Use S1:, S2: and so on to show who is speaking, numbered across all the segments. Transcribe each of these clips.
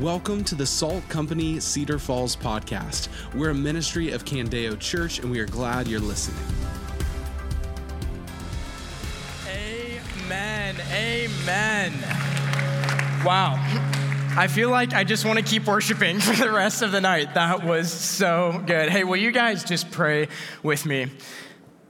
S1: Welcome to the Salt Company Cedar Falls podcast. We're a ministry of Candeo Church, and we are glad you're listening.
S2: Amen. Amen. Wow. I feel like I just want to keep worshiping for the rest of the night. That was so good. Hey, will you guys just pray with me?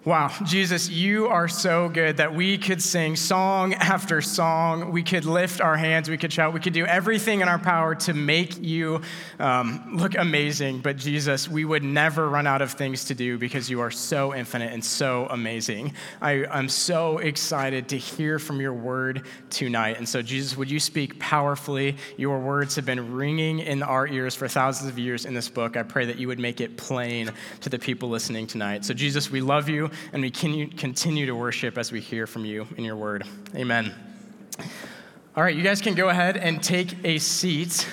S2: Wow, Jesus, you are so good that we could sing song after song. We could lift our hands, we could shout, we could do everything in our power to make you um, look amazing. But Jesus, we would never run out of things to do because you are so infinite and so amazing. I, I'm so excited to hear from your word tonight. And so, Jesus, would you speak powerfully? Your words have been ringing in our ears for thousands of years in this book. I pray that you would make it plain to the people listening tonight. So, Jesus, we love you and we can continue to worship as we hear from you in your word. Amen. All right, you guys can go ahead and take a seat.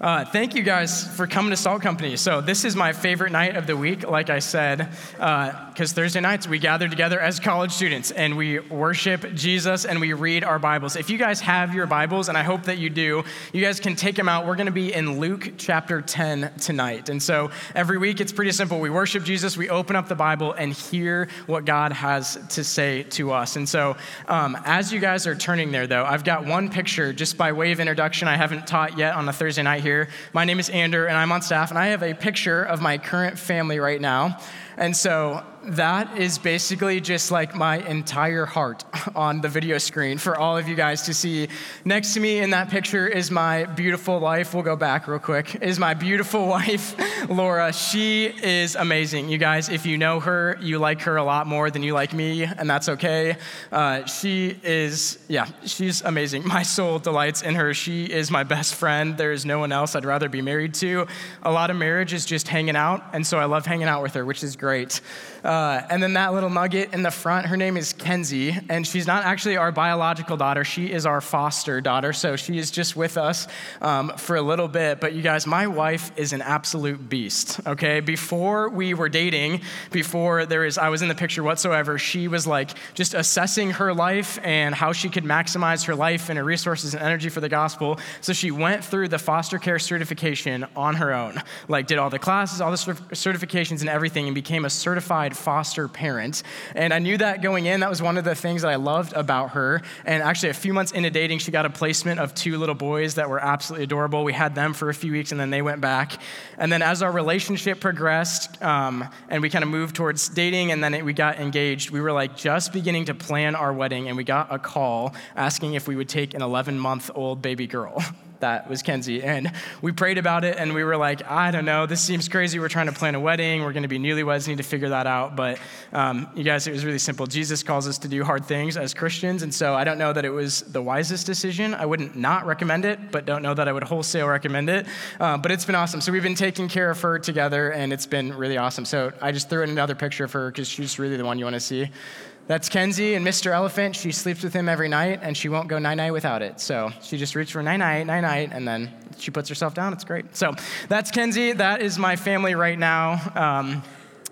S2: Uh, thank you guys for coming to Salt Company. So, this is my favorite night of the week, like I said, because uh, Thursday nights we gather together as college students and we worship Jesus and we read our Bibles. If you guys have your Bibles, and I hope that you do, you guys can take them out. We're going to be in Luke chapter 10 tonight. And so, every week it's pretty simple. We worship Jesus, we open up the Bible, and hear what God has to say to us. And so, um, as you guys are turning there, though, I've got one picture just by way of introduction I haven't taught yet on a Thursday night here here. My name is Andrew, and I'm on staff, and I have a picture of my current family right now. And so that is basically just like my entire heart on the video screen for all of you guys to see. Next to me in that picture is my beautiful wife. We'll go back real quick. Is my beautiful wife, Laura. She is amazing. You guys, if you know her, you like her a lot more than you like me, and that's okay. Uh, she is, yeah, she's amazing. My soul delights in her. She is my best friend. There is no one else I'd rather be married to. A lot of marriage is just hanging out, and so I love hanging out with her, which is great. Uh, and then that little nugget in the front, her name is Kenzie, and she's not actually our biological daughter. She is our foster daughter, so she is just with us um, for a little bit. But you guys, my wife is an absolute beast, okay? Before we were dating, before there is, I was in the picture whatsoever, she was like just assessing her life and how she could maximize her life and her resources and energy for the gospel. So she went through the foster care certification on her own, like did all the classes, all the certifications and everything, and became a certified qualified foster parent. And I knew that going in. That was one of the things that I loved about her. And actually, a few months into dating, she got a placement of two little boys that were absolutely adorable. We had them for a few weeks and then they went back. And then as our relationship progressed um, and we kind of moved towards dating and then it, we got engaged, we were like just beginning to plan our wedding and we got a call asking if we would take an 11 month old baby girl. that was Kenzie. And we prayed about it and we were like, I don't know, this seems crazy. We're trying to plan a wedding. We're going to be newlyweds, need to figure that out. But um, you guys, it was really simple. Jesus calls us to do hard things as Christians. And so I don't know that it was the wisest decision. I wouldn't not recommend it, but don't know that I would wholesale recommend it. Uh, but it's been awesome. So we've been taking care of her together and it's been really awesome. So I just threw in another picture of her because she's really the one you want to see. That's Kenzie and Mr. Elephant. She sleeps with him every night and she won't go night night without it. So she just reaches for night night, night night, and then she puts herself down. It's great. So that's Kenzie. That is my family right now. Um,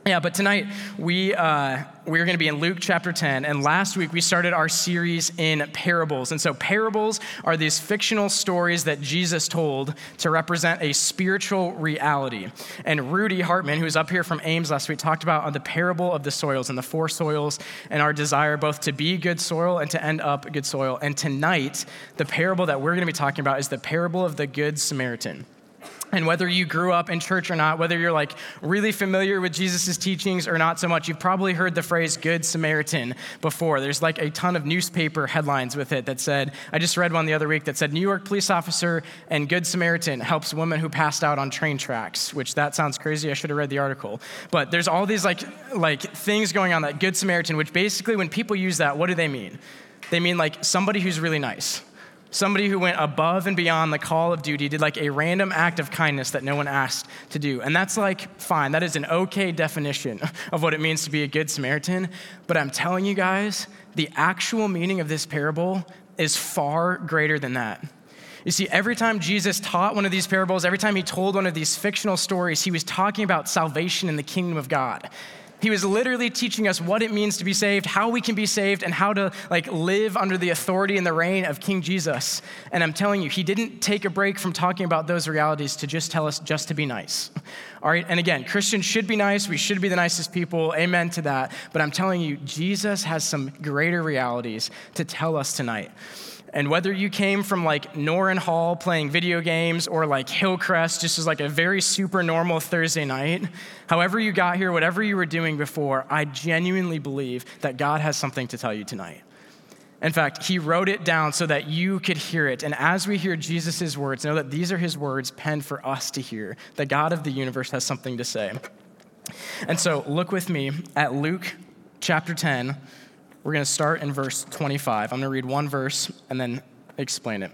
S2: yeah, but tonight we uh, we're going to be in Luke chapter 10, and last week we started our series in parables. And so, parables are these fictional stories that Jesus told to represent a spiritual reality. And Rudy Hartman, who's up here from Ames last week, talked about the parable of the soils and the four soils, and our desire both to be good soil and to end up good soil. And tonight, the parable that we're going to be talking about is the parable of the Good Samaritan. And whether you grew up in church or not, whether you're like really familiar with Jesus' teachings or not so much, you've probably heard the phrase Good Samaritan before. There's like a ton of newspaper headlines with it that said, I just read one the other week that said, New York police officer and Good Samaritan helps women who passed out on train tracks, which that sounds crazy. I should have read the article. But there's all these like, like things going on that Good Samaritan, which basically when people use that, what do they mean? They mean like somebody who's really nice Somebody who went above and beyond the call of duty, did like a random act of kindness that no one asked to do. And that's like fine. That is an okay definition of what it means to be a good Samaritan. But I'm telling you guys, the actual meaning of this parable is far greater than that. You see, every time Jesus taught one of these parables, every time he told one of these fictional stories, he was talking about salvation in the kingdom of God. He was literally teaching us what it means to be saved, how we can be saved, and how to like live under the authority and the reign of King Jesus. And I'm telling you, he didn't take a break from talking about those realities to just tell us just to be nice. All right, and again, Christians should be nice. We should be the nicest people. Amen to that. But I'm telling you, Jesus has some greater realities to tell us tonight. And whether you came from like Noehren Hall playing video games or like Hillcrest, just as like a very super normal Thursday night, however you got here, whatever you were doing before, I genuinely believe that God has something to tell you tonight. In fact, he wrote it down so that you could hear it. And as we hear Jesus' words, know that these are his words penned for us to hear. The God of the universe has something to say. And so look with me at Luke chapter 10, we're going to start in verse 25. I'm going to read one verse and then explain it.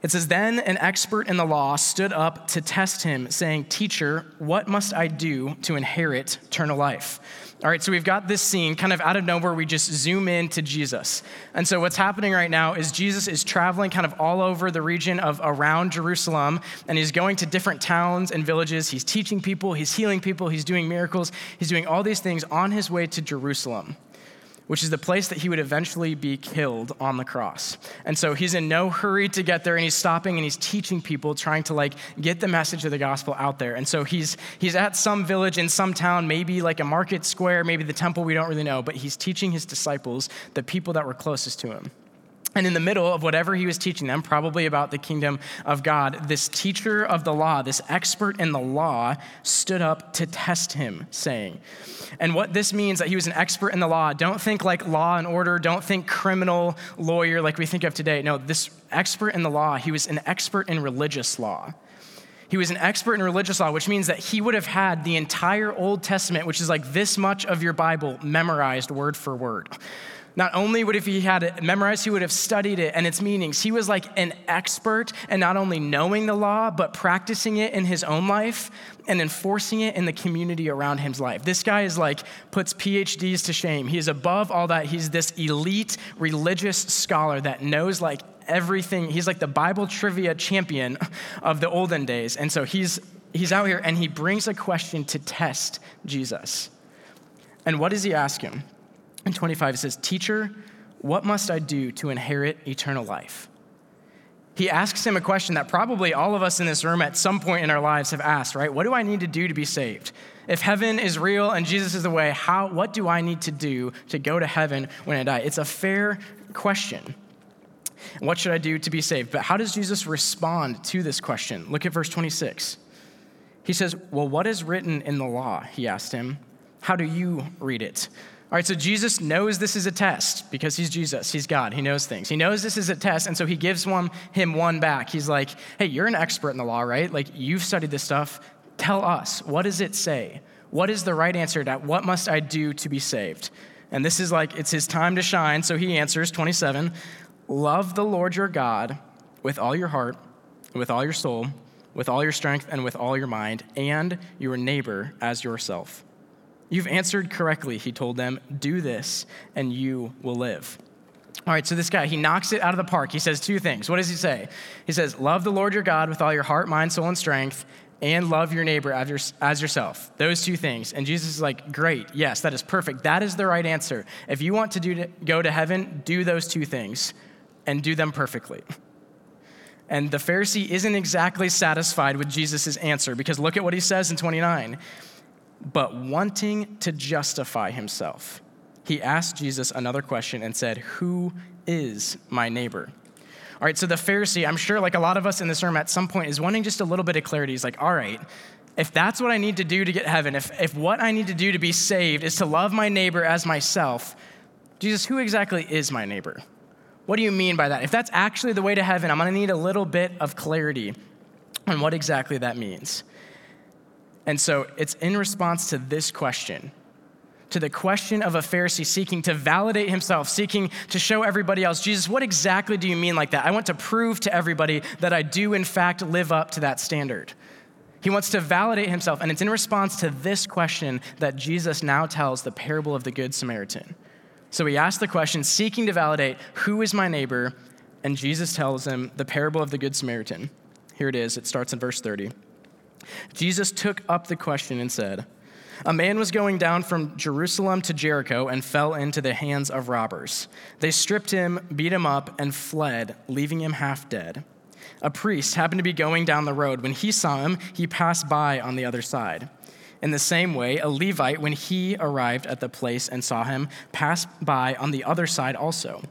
S2: It says, Then an expert in the law stood up to test him, saying, Teacher, what must I do to inherit eternal life? All right, so we've got this scene kind of out of nowhere. We just zoom in to Jesus. And so what's happening right now is Jesus is traveling kind of all over the region of around Jerusalem, and he's going to different towns and villages. He's teaching people, he's healing people, he's doing miracles, he's doing all these things on his way to Jerusalem which is the place that he would eventually be killed on the cross. And so he's in no hurry to get there and he's stopping and he's teaching people trying to like get the message of the gospel out there. And so he's he's at some village in some town, maybe like a market square, maybe the temple, we don't really know, but he's teaching his disciples, the people that were closest to him. And in the middle of whatever he was teaching them, probably about the kingdom of God, this teacher of the law, this expert in the law, stood up to test him, saying, and what this means that he was an expert in the law. Don't think like law and order, don't think criminal lawyer like we think of today. No, this expert in the law, he was an expert in religious law. He was an expert in religious law, which means that he would have had the entire Old Testament, which is like this much of your Bible, memorized word for word. Not only would if he had it memorized, he would have studied it and its meanings. He was like an expert in not only knowing the law, but practicing it in his own life and enforcing it in the community around his life. This guy is like puts PhDs to shame. He is above all that. He's this elite religious scholar that knows like everything. He's like the Bible trivia champion of the olden days. And so he's he's out here and he brings a question to test Jesus. And what does he ask him? In 25, it says, Teacher, what must I do to inherit eternal life? He asks him a question that probably all of us in this room at some point in our lives have asked, right? What do I need to do to be saved? If heaven is real and Jesus is the way, how, what do I need to do to go to heaven when I die? It's a fair question. What should I do to be saved? But how does Jesus respond to this question? Look at verse 26. He says, Well, what is written in the law? He asked him. How do you read it? All right, so Jesus knows this is a test because he's Jesus, he's God, he knows things. He knows this is a test, and so he gives one, him one back. He's like, hey, you're an expert in the law, right? Like, you've studied this stuff. Tell us, what does it say? What is the right answer to that? What must I do to be saved? And this is like, it's his time to shine. So he answers, 27, love the Lord your God with all your heart, with all your soul, with all your strength, and with all your mind, and your neighbor as yourself. You've answered correctly, he told them. Do this, and you will live. All right, so this guy, he knocks it out of the park. He says two things. What does he say? He says, Love the Lord your God with all your heart, mind, soul, and strength, and love your neighbor as, your, as yourself. Those two things. And Jesus is like, Great, yes, that is perfect. That is the right answer. If you want to, do to go to heaven, do those two things and do them perfectly. And the Pharisee isn't exactly satisfied with Jesus' answer because look at what he says in 29 but wanting to justify himself, he asked Jesus another question and said, Who is my neighbor? All right, so the Pharisee, I'm sure, like a lot of us in this room at some point, is wanting just a little bit of clarity. He's like, All right, if that's what I need to do to get heaven, if, if what I need to do to be saved is to love my neighbor as myself, Jesus, who exactly is my neighbor? What do you mean by that? If that's actually the way to heaven, I'm gonna need a little bit of clarity on what exactly that means. And so it's in response to this question, to the question of a Pharisee seeking to validate himself, seeking to show everybody else, Jesus, what exactly do you mean like that? I want to prove to everybody that I do, in fact, live up to that standard. He wants to validate himself, and it's in response to this question that Jesus now tells the parable of the Good Samaritan. So he asks the question, seeking to validate, Who is my neighbor? And Jesus tells him the parable of the Good Samaritan. Here it is, it starts in verse 30. Jesus took up the question and said, A man was going down from Jerusalem to Jericho and fell into the hands of robbers. They stripped him, beat him up, and fled, leaving him half dead. A priest happened to be going down the road. When he saw him, he passed by on the other side. In the same way, a Levite, when he arrived at the place and saw him, passed by on the other side also.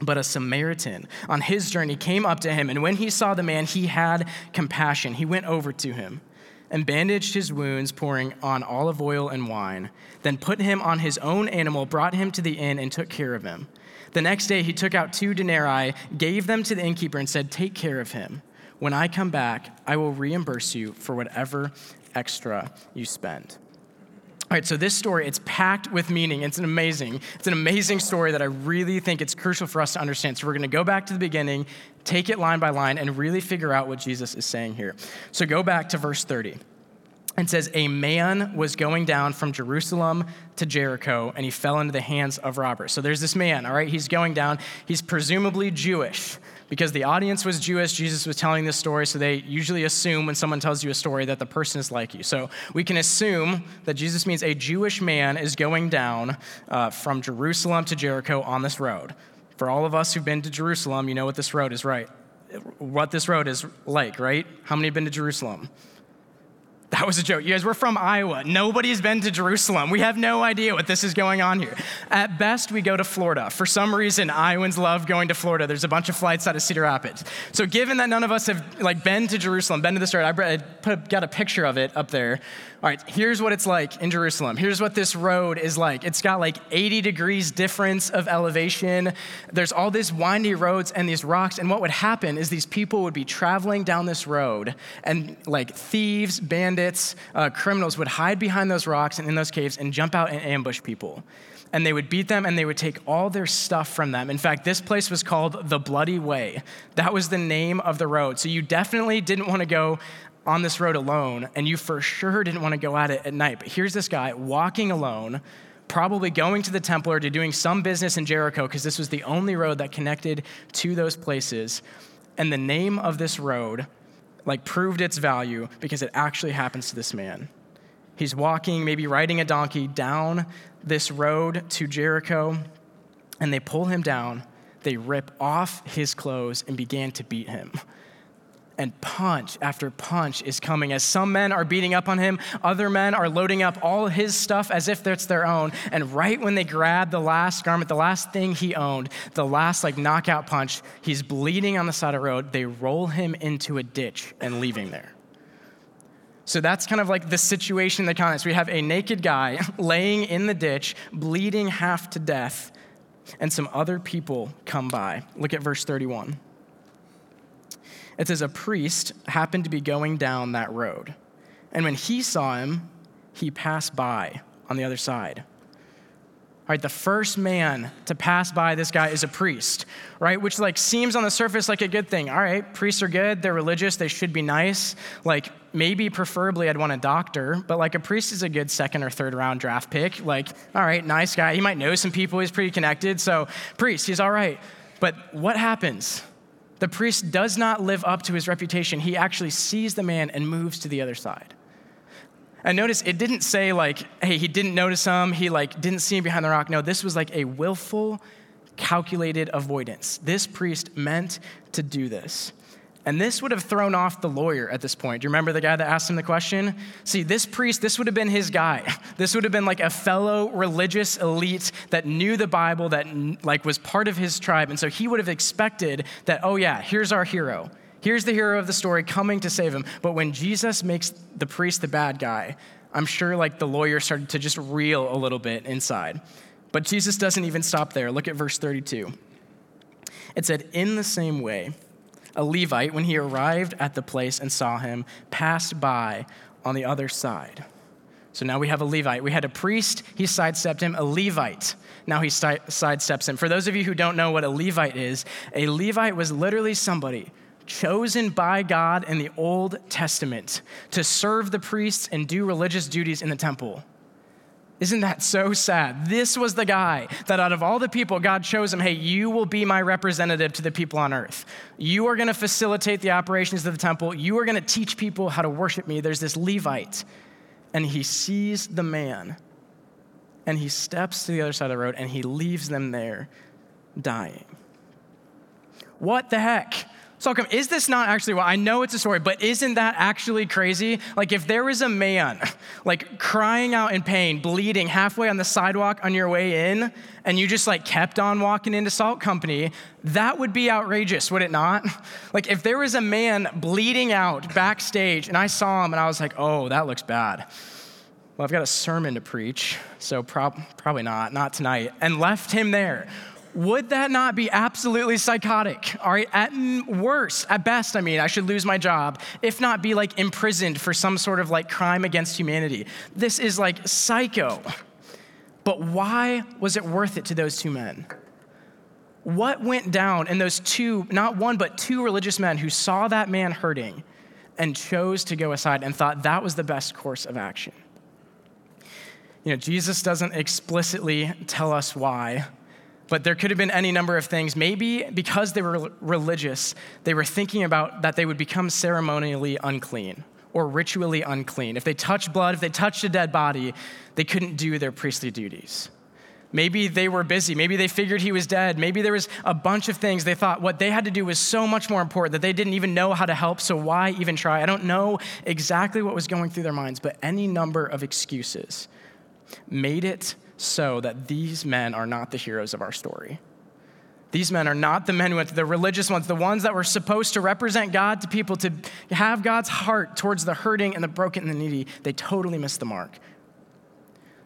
S2: But a Samaritan on his journey came up to him, and when he saw the man, he had compassion. He went over to him and bandaged his wounds, pouring on olive oil and wine. Then put him on his own animal, brought him to the inn, and took care of him. The next day he took out two denarii, gave them to the innkeeper, and said, Take care of him. When I come back, I will reimburse you for whatever extra you spend. All right, so this story, it's packed with meaning. It's an amazing, it's an amazing story that I really think it's crucial for us to understand. So we're gonna go back to the beginning, take it line by line, and really figure out what Jesus is saying here. So go back to verse 30. It says, A man was going down from Jerusalem to Jericho, and he fell into the hands of robbers. So there's this man, all right? He's going down. He's presumably Jewish because the audience was Jewish. Jesus was telling this story, so they usually assume when someone tells you a story that the person is like you. So we can assume that Jesus means a Jewish man is going down uh, from Jerusalem to Jericho on this road. For all of us who've been to Jerusalem, you know what this road is right. What this road is like, right? How many have been to Jerusalem? That was a joke. You guys, we're from Iowa. Nobody's been to Jerusalem. We have no idea what this is going on here. At best, we go to Florida. For some reason, Iowans love going to Florida. There's a bunch of flights out of Cedar Rapids. So, given that none of us have like been to Jerusalem, been to the start, I put, got a picture of it up there. All right, here's what it's like in Jerusalem. Here's what this road is like. It's got like 80 degrees difference of elevation. There's all these windy roads and these rocks. And what would happen is these people would be traveling down this road, and like thieves, bandits, uh, criminals would hide behind those rocks and in those caves and jump out and ambush people and they would beat them and they would take all their stuff from them. In fact, this place was called the Bloody Way. That was the name of the road. So you definitely didn't want to go on this road alone, and you for sure didn't want to go at it at night. But here's this guy walking alone, probably going to the temple or to doing some business in Jericho, because this was the only road that connected to those places. And the name of this road, like, proved its value because it actually happens to this man. He's walking, maybe riding a donkey down this road to Jericho, and they pull him down. They rip off his clothes and began to beat him and punch after punch is coming. As some men are beating up on him, other men are loading up all his stuff as if it's their own. And right when they grab the last garment, the last thing he owned, the last like knockout punch, he's bleeding on the side of the road. They roll him into a ditch and leave him there. So that's kind of like the situation in the context. We have a naked guy laying in the ditch, bleeding half to death, and some other people come by. Look at verse 31. It says, A priest happened to be going down that road. And when he saw him, he passed by on the other side. All right, the first man to pass by this guy is a priest, right? Which like seems on the surface like a good thing. All right, priests are good, they're religious, they should be nice. Like maybe preferably I'd want a doctor, but like a priest is a good second or third round draft pick. Like, all right, nice guy. He might know some people, he's pretty connected. So, priest, he's all right. But what happens? The priest does not live up to his reputation. He actually sees the man and moves to the other side. And notice it didn't say like, hey, he didn't notice him, he like didn't see him behind the rock. No, this was like a willful, calculated avoidance. This priest meant to do this. And this would have thrown off the lawyer at this point. Do you remember the guy that asked him the question? See, this priest, this would have been his guy. This would have been like a fellow religious elite that knew the Bible, that like was part of his tribe. And so he would have expected that, oh yeah, here's our hero. Here's the hero of the story coming to save him. But when Jesus makes the priest the bad guy, I'm sure like the lawyer started to just reel a little bit inside. But Jesus doesn't even stop there. Look at verse 32. It said, In the same way, a Levite, when he arrived at the place and saw him, passed by on the other side. So now we have a Levite. We had a priest, he sidestepped him. A Levite, now he sidesteps him. For those of you who don't know what a Levite is, a Levite was literally somebody chosen by God in the Old Testament to serve the priests and do religious duties in the temple. Isn't that so sad? This was the guy that out of all the people, God chose him. Hey, you will be my representative to the people on earth. You are going to facilitate the operations of the temple. You are going to teach people how to worship me. There's this Levite. and he sees the man and he steps to the other side of the road and he leaves them there dying. What the heck? So, is this not actually well? I know it's a story, but isn't that actually crazy? Like, if there was a man, like, crying out in pain, bleeding halfway on the sidewalk on your way in, and you just, like, kept on walking into Salt Company, that would be outrageous, would it not? Like, if there was a man bleeding out backstage, and I saw him, and I was like, oh, that looks bad. Well, I've got a sermon to preach, so prob- probably not, not tonight, and left him there would that not be absolutely psychotic? All right, at worst, at best, I mean, I should lose my job, if not be like imprisoned for some sort of like crime against humanity. This is like psycho. But why was it worth it to those two men? What went down in those two, not one, but two religious men who saw that man hurting and chose to go aside and thought that was the best course of action? You know, Jesus doesn't explicitly tell us why, but there could have been any number of things. Maybe because they were religious, they were thinking about that they would become ceremonially unclean or ritually unclean. If they touched blood, if they touched a dead body, they couldn't do their priestly duties. Maybe they were busy. Maybe they figured he was dead. Maybe there was a bunch of things they thought what they had to do was so much more important that they didn't even know how to help, so why even try? I don't know exactly what was going through their minds, but any number of excuses made it so that these men are not the heroes of our story. These men are not the men with the religious ones, the ones that were supposed to represent God to people, to have God's heart towards the hurting and the broken and the needy. They totally missed the mark.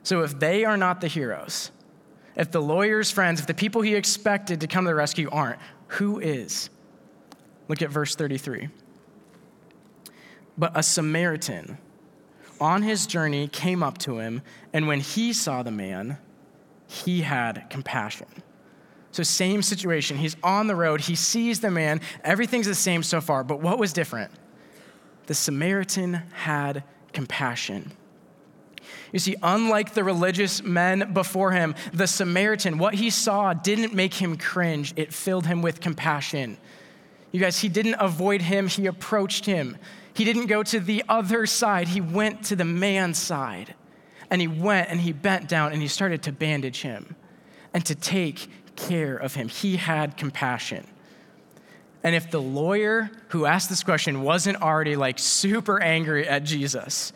S2: So if they are not the heroes, if the lawyer's friends, if the people he expected to come to the rescue aren't, who is? Look at verse 33. But a Samaritan, on his journey came up to him, and when he saw the man, he had compassion. So, same situation. He's on the road, he sees the man, everything's the same so far, but what was different? The Samaritan had compassion. You see, unlike the religious men before him, the Samaritan, what he saw didn't make him cringe, it filled him with compassion. You guys, he didn't avoid him, he approached him. He didn't go to the other side, he went to the man's side. And he went and he bent down and he started to bandage him and to take care of him. He had compassion. And if the lawyer who asked this question wasn't already like super angry at Jesus,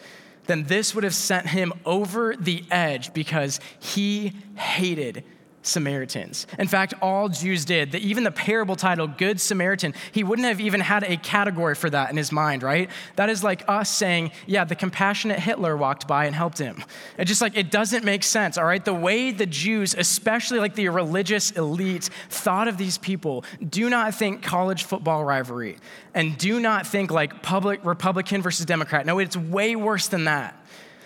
S2: then this would have sent him over the edge because he hated Samaritans. In fact, all Jews did. That even the parable title, Good Samaritan, he wouldn't have even had a category for that in his mind, right? That is like us saying, yeah, the compassionate Hitler walked by and helped him. It just like, it doesn't make sense, all right? The way the Jews, especially like the religious elite, thought of these people, do not think college football rivalry and do not think like public Republican versus Democrat. No, it's way worse than that.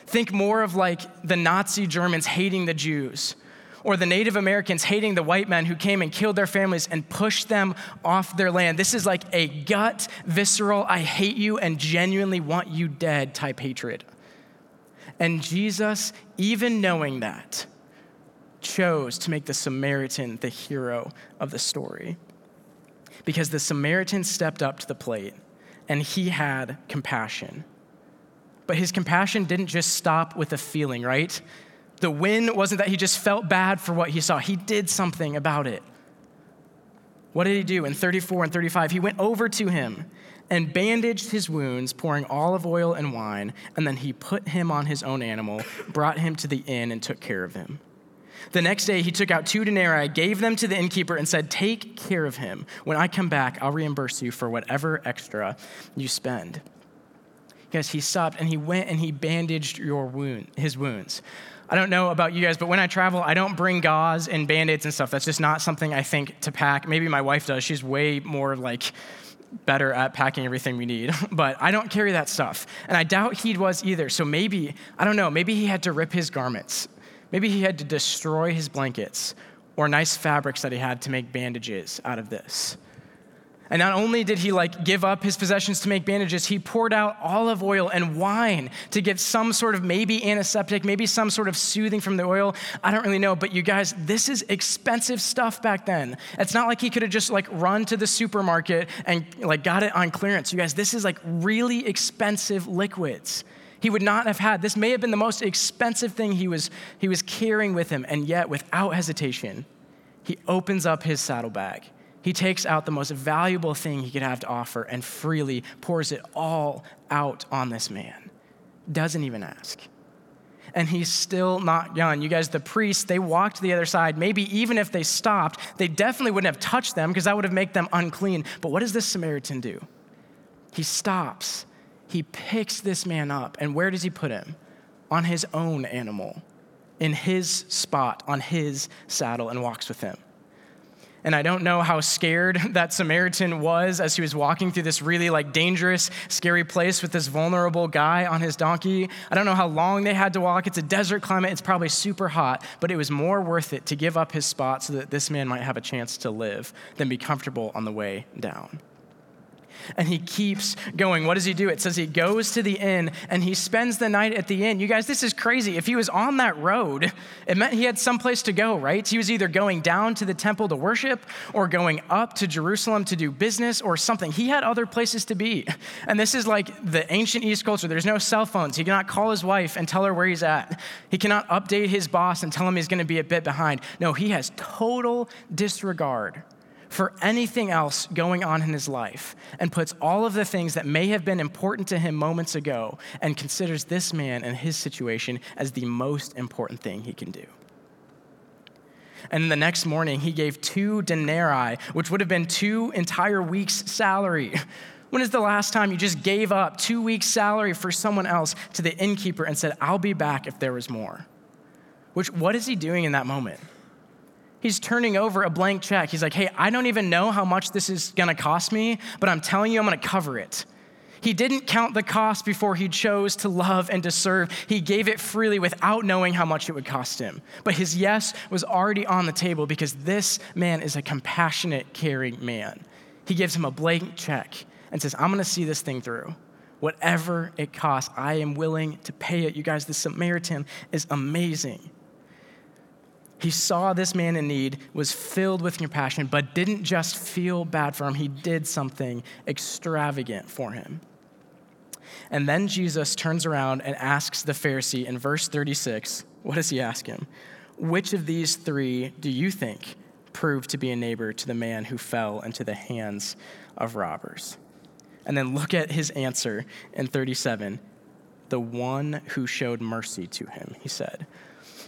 S2: Think more of like the Nazi Germans hating the Jews or the Native Americans hating the white men who came and killed their families and pushed them off their land. This is like a gut, visceral, I hate you and genuinely want you dead type hatred. And Jesus, even knowing that, chose to make the Samaritan the hero of the story. Because the Samaritan stepped up to the plate and he had compassion. But his compassion didn't just stop with a feeling, right? The win wasn't that he just felt bad for what he saw, he did something about it. What did he do? In 34 and 35, he went over to him and bandaged his wounds, pouring olive oil and wine, and then he put him on his own animal, brought him to the inn, and took care of him. The next day, he took out two denarii, gave them to the innkeeper, and said, Take care of him. When I come back, I'll reimburse you for whatever extra you spend. Because he stopped and he went and he bandaged your wound, his wounds. I don't know about you guys, but when I travel, I don't bring gauze and band aids and stuff. That's just not something I think to pack. Maybe my wife does. She's way more like better at packing everything we need, but I don't carry that stuff. And I doubt he was either. So maybe, I don't know, maybe he had to rip his garments. Maybe he had to destroy his blankets or nice fabrics that he had to make bandages out of this. And not only did he like give up his possessions to make bandages, he poured out olive oil and wine to get some sort of maybe antiseptic, maybe some sort of soothing from the oil. I don't really know, but you guys, this is expensive stuff back then. It's not like he could have just like run to the supermarket and like got it on clearance. You guys, this is like really expensive liquids. he would not have had. This may have been the most expensive thing he was, he was carrying with him, and yet, without hesitation, he opens up his saddlebag. He takes out the most valuable thing he could have to offer and freely pours it all out on this man. Doesn't even ask. And he's still not done. You guys, the priests, they walked to the other side. Maybe even if they stopped, they definitely wouldn't have touched them because that would have made them unclean. But what does this Samaritan do? He stops he picks this man up. And where does he put him? On his own animal, in his spot, on his saddle, and walks with him. And I don't know how scared that Samaritan was as he was walking through this really like dangerous, scary place with this vulnerable guy on his donkey. I don't know how long they had to walk. It's a desert climate. It's probably super hot, but it was more worth it to give up his spot so that this man might have a chance to live than be comfortable on the way down and he keeps going. What does he do? It says he goes to the inn and he spends the night at the inn. You guys, this is crazy. If he was on that road, it meant he had someplace to go, right? He was either going down to the temple to worship or going up to Jerusalem to do business or something. He had other places to be. And this is like the ancient East culture. There's no cell phones. He cannot call his wife and tell her where he's at. He cannot update his boss and tell him he's going to be a bit behind. No, he has total disregard for anything else going on in his life and puts all of the things that may have been important to him moments ago and considers this man and his situation as the most important thing he can do. And the next morning, he gave two denarii, which would have been two entire weeks' salary. When is the last time you just gave up two weeks' salary for someone else to the innkeeper and said, I'll be back if there was more? Which, what is he doing in that moment? He's turning over a blank check. He's like, hey, I don't even know how much this is gonna cost me, but I'm telling you, I'm gonna cover it. He didn't count the cost before he chose to love and to serve. He gave it freely without knowing how much it would cost him. But his yes was already on the table because this man is a compassionate, caring man. He gives him a blank check and says, I'm gonna see this thing through. Whatever it costs, I am willing to pay it. You guys, the Samaritan is amazing. He saw this man in need, was filled with compassion, but didn't just feel bad for him, he did something extravagant for him. And then Jesus turns around and asks the Pharisee in verse 36 what does he ask him? Which of these three do you think proved to be a neighbor to the man who fell into the hands of robbers? And then look at his answer in 37 the one who showed mercy to him, he said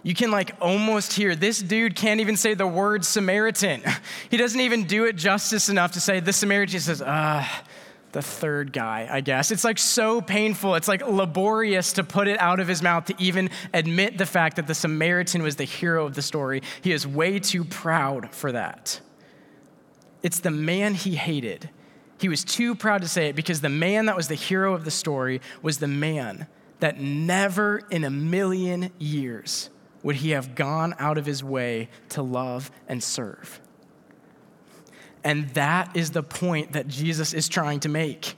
S2: you can like almost hear this dude can't even say the word Samaritan. He doesn't even do it justice enough to say the Samaritan. He says, ah, the third guy, I guess. It's like so painful. It's like laborious to put it out of his mouth to even admit the fact that the Samaritan was the hero of the story. He is way too proud for that. It's the man he hated. He was too proud to say it because the man that was the hero of the story was the man that never in a million years would he have gone out of his way to love and serve? And that is the point that Jesus is trying to make.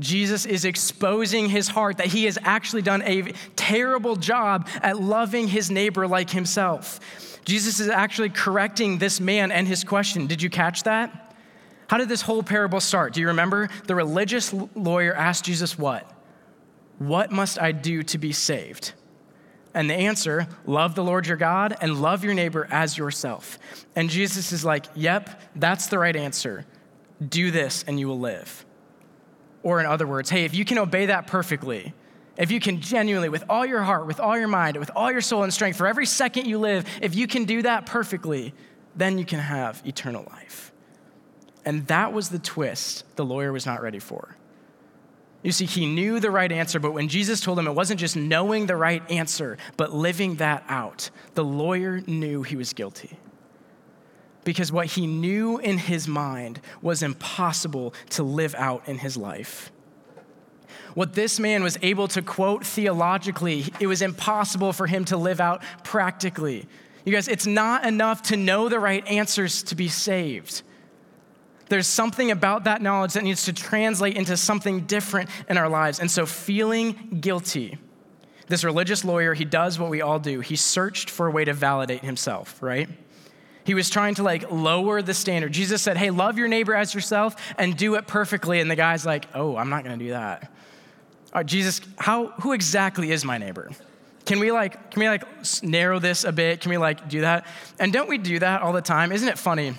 S2: Jesus is exposing his heart that he has actually done a terrible job at loving his neighbor like himself. Jesus is actually correcting this man and his question. Did you catch that? How did this whole parable start? Do you remember? The religious lawyer asked Jesus, What? What must I do to be saved? And the answer, love the Lord your God and love your neighbor as yourself. And Jesus is like, yep, that's the right answer. Do this and you will live. Or, in other words, hey, if you can obey that perfectly, if you can genuinely, with all your heart, with all your mind, with all your soul and strength, for every second you live, if you can do that perfectly, then you can have eternal life. And that was the twist the lawyer was not ready for. You see, he knew the right answer, but when Jesus told him it wasn't just knowing the right answer, but living that out, the lawyer knew he was guilty. Because what he knew in his mind was impossible to live out in his life. What this man was able to quote theologically, it was impossible for him to live out practically. You guys, it's not enough to know the right answers to be saved. There's something about that knowledge that needs to translate into something different in our lives. And so, feeling guilty, this religious lawyer, he does what we all do. He searched for a way to validate himself, right? He was trying to like lower the standard. Jesus said, Hey, love your neighbor as yourself and do it perfectly. And the guy's like, Oh, I'm not going to do that. uh, Jesus, how, who exactly is my neighbor? Can we like, can we like narrow this a bit? Can we like do that? And don't we do that all the time? Isn't it funny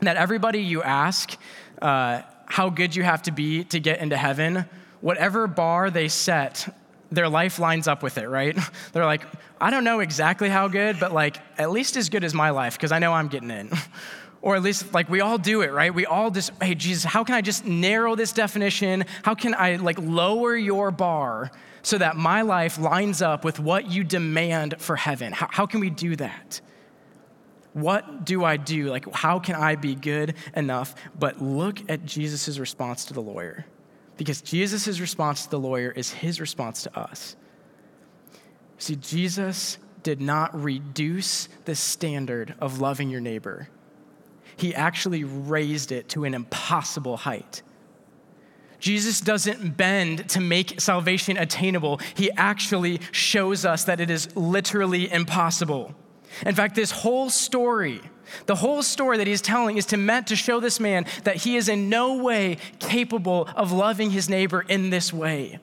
S2: that everybody you ask uh, how good you have to be to get into heaven, whatever bar they set, their life lines up with it, right? They're like, I don't know exactly how good, but like at least as good as my life because I know I'm getting in. or at least like we all do it, right? We all just, hey, Jesus, how can I just narrow this definition? How can I like lower your bar so that my life lines up with what you demand for heaven? How, how can we do that? What do I do? Like, how can I be good enough? But look at Jesus' response to the lawyer. Because Jesus' response to the lawyer is his response to us. See, Jesus did not reduce the standard of loving your neighbor, he actually raised it to an impossible height. Jesus doesn't bend to make salvation attainable. He actually shows us that it is literally impossible. In fact, this whole story, the whole story that he's telling is to meant to show this man that he is in no way capable of loving his neighbor in this way.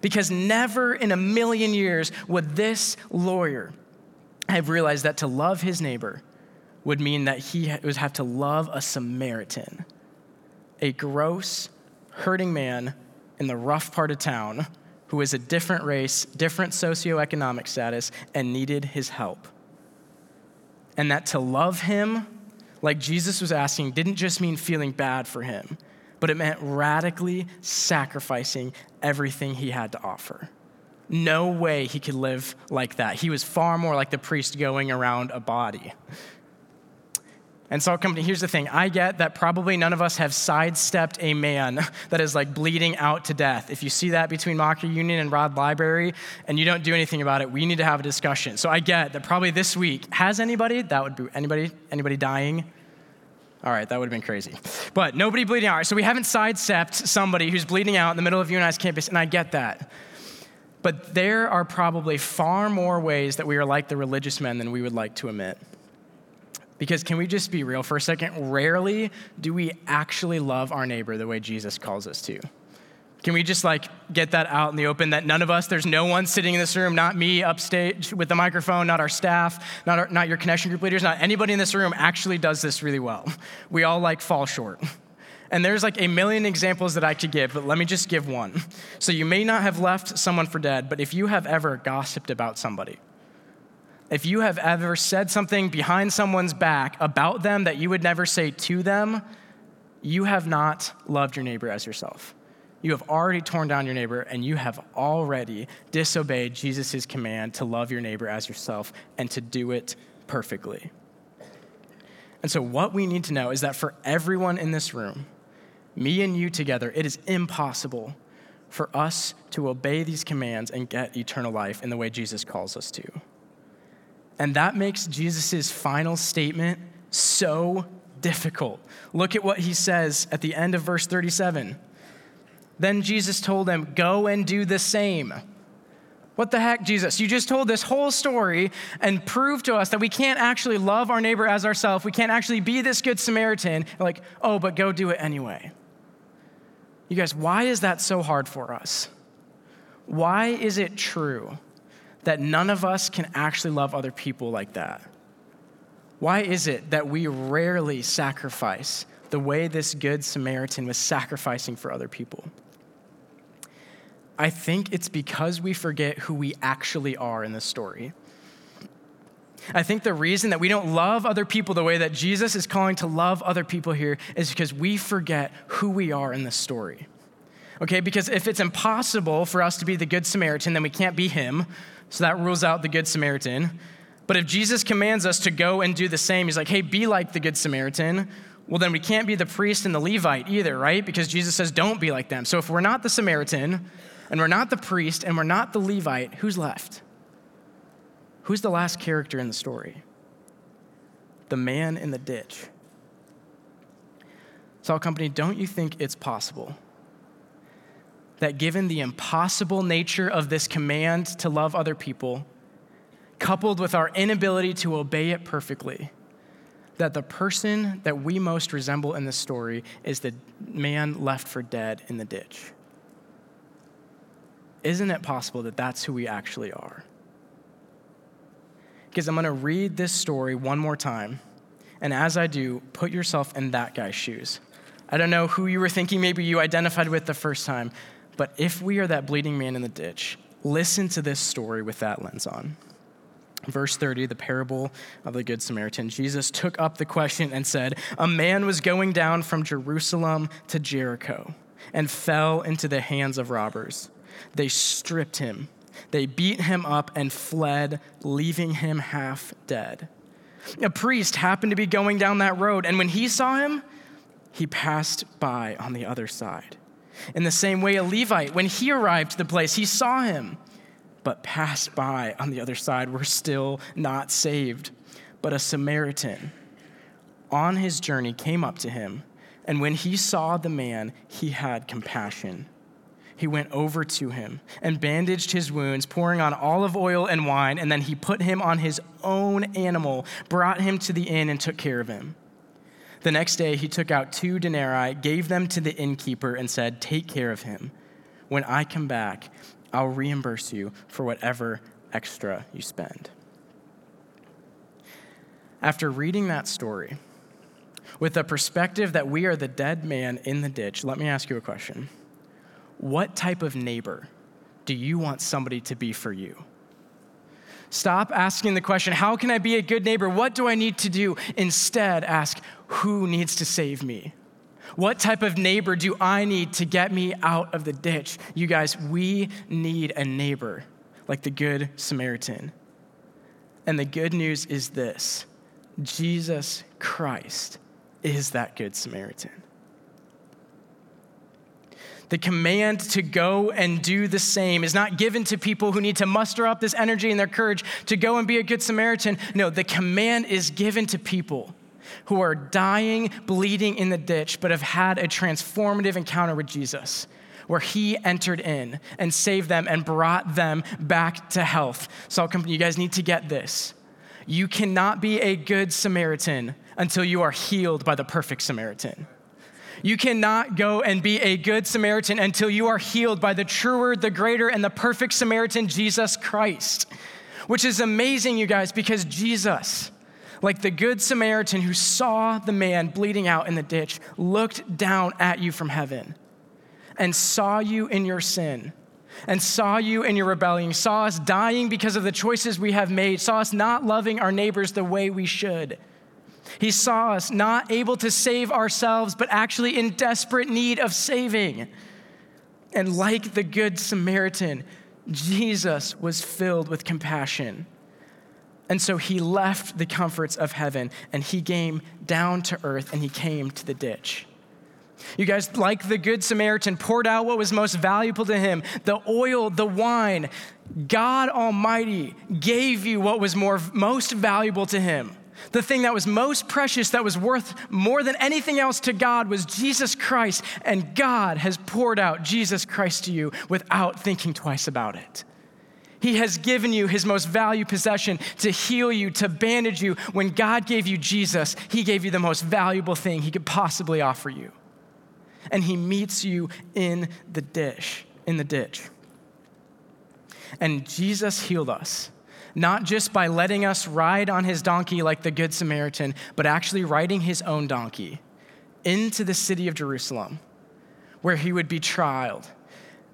S2: Because never in a million years would this lawyer have realized that to love his neighbor would mean that he would have to love a Samaritan, a gross, hurting man in the rough part of town who was a different race, different socioeconomic status, and needed his help. And that to love him, like Jesus was asking, didn't just mean feeling bad for him, but it meant radically sacrificing everything he had to offer. No way he could live like that. He was far more like the priest going around a body. And so, company, here's the thing I get that probably none of us have sidestepped a man that is like bleeding out to death. If you see that between Maucker Union and Rod Library and you don't do anything about it, we need to have a discussion. So, I get that probably this week, has anybody, that would be anybody, anybody dying? All right, that would have been crazy. But nobody bleeding out. So, we haven't sidestepped somebody who's bleeding out in the middle of UNI's campus, and I get that. But there are probably far more ways that we are like the religious men than we would like to admit. Because can we just be real for a second? Rarely do we actually love our neighbor the way Jesus calls us to. Can we just like get that out in the open that none of us, there's no one sitting in this room, not me upstage with the microphone, not our staff, not, our, not your connection group leaders, not anybody in this room actually does this really well. We all like fall short. And there's like a million examples that I could give, but let me just give one. So you may not have left someone for dead, but if you have ever gossiped about somebody, if you have ever said something behind someone's back about them that you would never say to them, you have not loved your neighbor as yourself. You have already torn down your neighbor and you have already disobeyed Jesus' command to love your neighbor as yourself and to do it perfectly. And so, what we need to know is that for everyone in this room, me and you together, it is impossible for us to obey these commands and get eternal life in the way Jesus calls us to. And that makes Jesus' final statement so difficult. Look at what he says at the end of verse 37. Then Jesus told them, Go and do the same. What the heck, Jesus? You just told this whole story and proved to us that we can't actually love our neighbor as ourselves. We can't actually be this good Samaritan. like, oh, but go do it anyway. You guys, why is that so hard for us? Why is it true that none of us can actually love other people like that? Why is it that we rarely sacrifice the way this good Samaritan was sacrificing for other people? I think it's because we forget who we actually are in this story. I think the reason that we don't love other people the way that Jesus is calling to love other people here is because we forget who we are in this story. Okay, because if it's impossible for us to be the Good Samaritan, then we can't be him. So that rules out the Good Samaritan. But if Jesus commands us to go and do the same, he's like, hey, be like the Good Samaritan. Well, then we can't be the priest and the Levite either, right? Because Jesus says, don't be like them. So if we're not the Samaritan, and we're not the priest, and we're not the Levite, who's left? Who's the last character in the story? The man in the ditch. So, Company, don't you think it's possible that given the impossible nature of this command to love other people, coupled with our inability to obey it perfectly, that the person that we most resemble in this story is the man left for dead in the ditch. isn't it possible that that's who we actually are? Because I'm going to read this story one more time. And as I do, put yourself in that guy's shoes. I don't know who you were thinking, maybe you identified with the first time, but if we are that bleeding man in the ditch, listen to this story with that lens on. Verse 30, the parable of the Good Samaritan. Jesus took up the question and said, A man was going down from Jerusalem to Jericho and fell into the hands of robbers. They stripped him, they beat him up and fled, leaving him half dead. A priest happened to be going down that road, and when he saw him, he passed by on the other side. In the same way, a Levite, when he arrived to the place, he saw him, but passed by on the other side, were still not saved. But a Samaritan on his journey came up to him, and when he saw the man, he had compassion. He went over to him and bandaged his wounds, pouring on olive oil and wine, and then he put him on his own animal, brought him to the inn, and took care of him. The next day, he took out two denarii, gave them to the innkeeper, and said, Take care of him. When I come back, I'll reimburse you for whatever extra you spend. After reading that story, with the perspective that we are the dead man in the ditch, let me ask you a question. What type of neighbor do you want somebody to be for you? Stop asking the question, How can I be a good neighbor? What do I need to do? Instead, ask, Who needs to save me? What type of neighbor do I need to get me out of the ditch? You guys, we need a neighbor like the Good Samaritan. And the good news is this Jesus Christ is that Good Samaritan. The command to go and do the same is not given to people who need to muster up this energy and their courage to go and be a good Samaritan. No, the command is given to people who are dying, bleeding in the ditch, but have had a transformative encounter with Jesus where he entered in and saved them and brought them back to health. So, you guys need to get this. You cannot be a good Samaritan until you are healed by the perfect Samaritan. You cannot go and be a good Samaritan until you are healed by the truer, the greater, and the perfect Samaritan, Jesus Christ. Which is amazing, you guys, because Jesus, like the good Samaritan who saw the man bleeding out in the ditch, looked down at you from heaven and saw you in your sin and saw you in your rebellion, saw us dying because of the choices we have made, saw us not loving our neighbors the way we should he saw us not able to save ourselves, but actually in desperate need of saving. And like the Good Samaritan, Jesus was filled with compassion. And so he left the comforts of heaven and he came down to earth and he came to the ditch. You guys, like the Good Samaritan, poured out what was most valuable to him the oil, the wine. God Almighty gave you what was more, most valuable to him. The thing that was most precious, that was worth more than anything else to God, was Jesus Christ. And God has poured out Jesus Christ to you without thinking twice about it. He has given you his most valued possession to heal you, to bandage you. When God gave you Jesus, he gave you the most valuable thing he could possibly offer you. And he meets you in the dish, in the ditch. And Jesus healed us not just by letting us ride on his donkey like the Good Samaritan, but actually riding his own donkey into the city of Jerusalem, where he would be trialed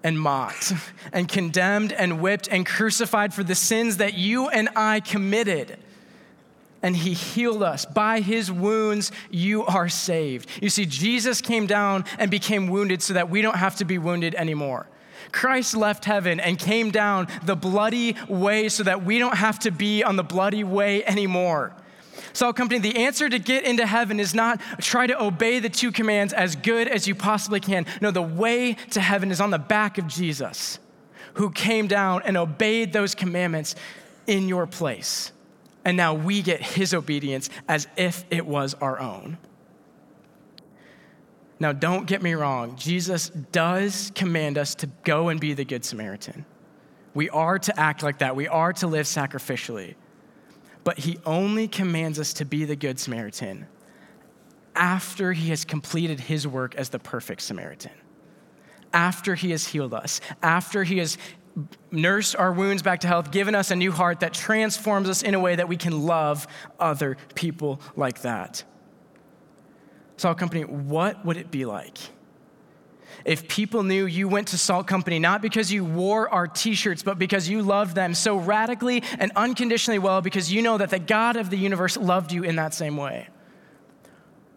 S2: and mocked and condemned and whipped and crucified for the sins that you and I committed. And he healed us. By his wounds, you are saved. You see, Jesus came down and became wounded so that we don't have to be wounded anymore. Christ left heaven and came down the bloody way so that we don't have to be on the bloody way anymore. Salt Company, the answer to get into heaven is not try to obey the two commands as good as you possibly can. No, the way to heaven is on the back of Jesus, who came down and obeyed those commandments in your place. And now we get his obedience as if it was our own. Now, don't get me wrong, Jesus does command us to go and be the Good Samaritan. We are to act like that, we are to live sacrificially. But he only commands us to be the Good Samaritan after he has completed his work as the perfect Samaritan. after He has healed us, after He has nursed our wounds back to health, given us a new heart that transforms us in a way that we can love other people like that. Salt Company, what would it be like if people knew you went to Salt Company not because you wore our t shirts, but because you loved them so radically and unconditionally well because you know that the God of the universe loved you in that same way?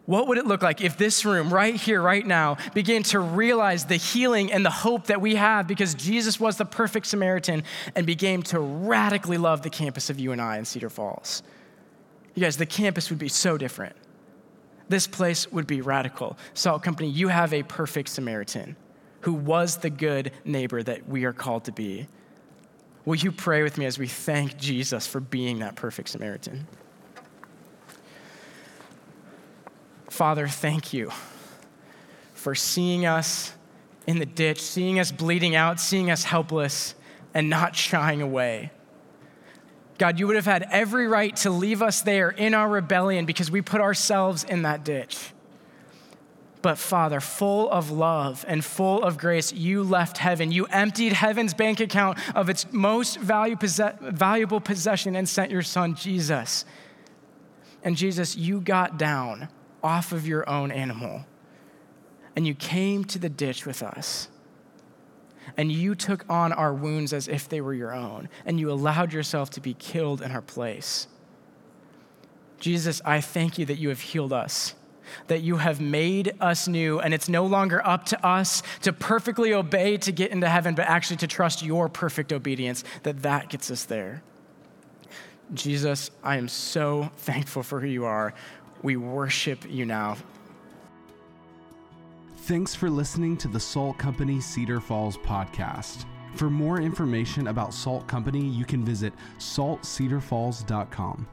S2: What would it look like if this room, right here, right now, began to realize the healing and the hope that we have because Jesus was the perfect Samaritan and began to radically love the campus of UNI in Cedar Falls? You guys, the campus would be so different. This place would be radical. Salt Company, you have a perfect Samaritan who was the good neighbor that we are called to be. Will you pray with me as we thank Jesus for being that perfect Samaritan? Father, thank you for seeing us in the ditch, seeing us bleeding out, seeing us helpless, and not shying away. God, you would have had every right to leave us there in our rebellion because we put ourselves in that ditch. But Father, full of love and full of grace, you left heaven. You emptied heaven's bank account of its most valuable possession and sent your son, Jesus. And Jesus, you got down off of your own animal and you came to the ditch with us. And you took on our wounds as if they were your own, and you allowed yourself to be killed in our place. Jesus, I thank you that you have healed us, that you have made us new, and it's no longer up to us to perfectly obey to get into heaven, but actually to trust your perfect obedience, that that gets us there. Jesus, I am so thankful for who you are. We worship you now.
S1: Thanks for listening to the Salt Company Cedar Falls podcast. For more information about Salt Company, you can visit saltcedarfalls.com.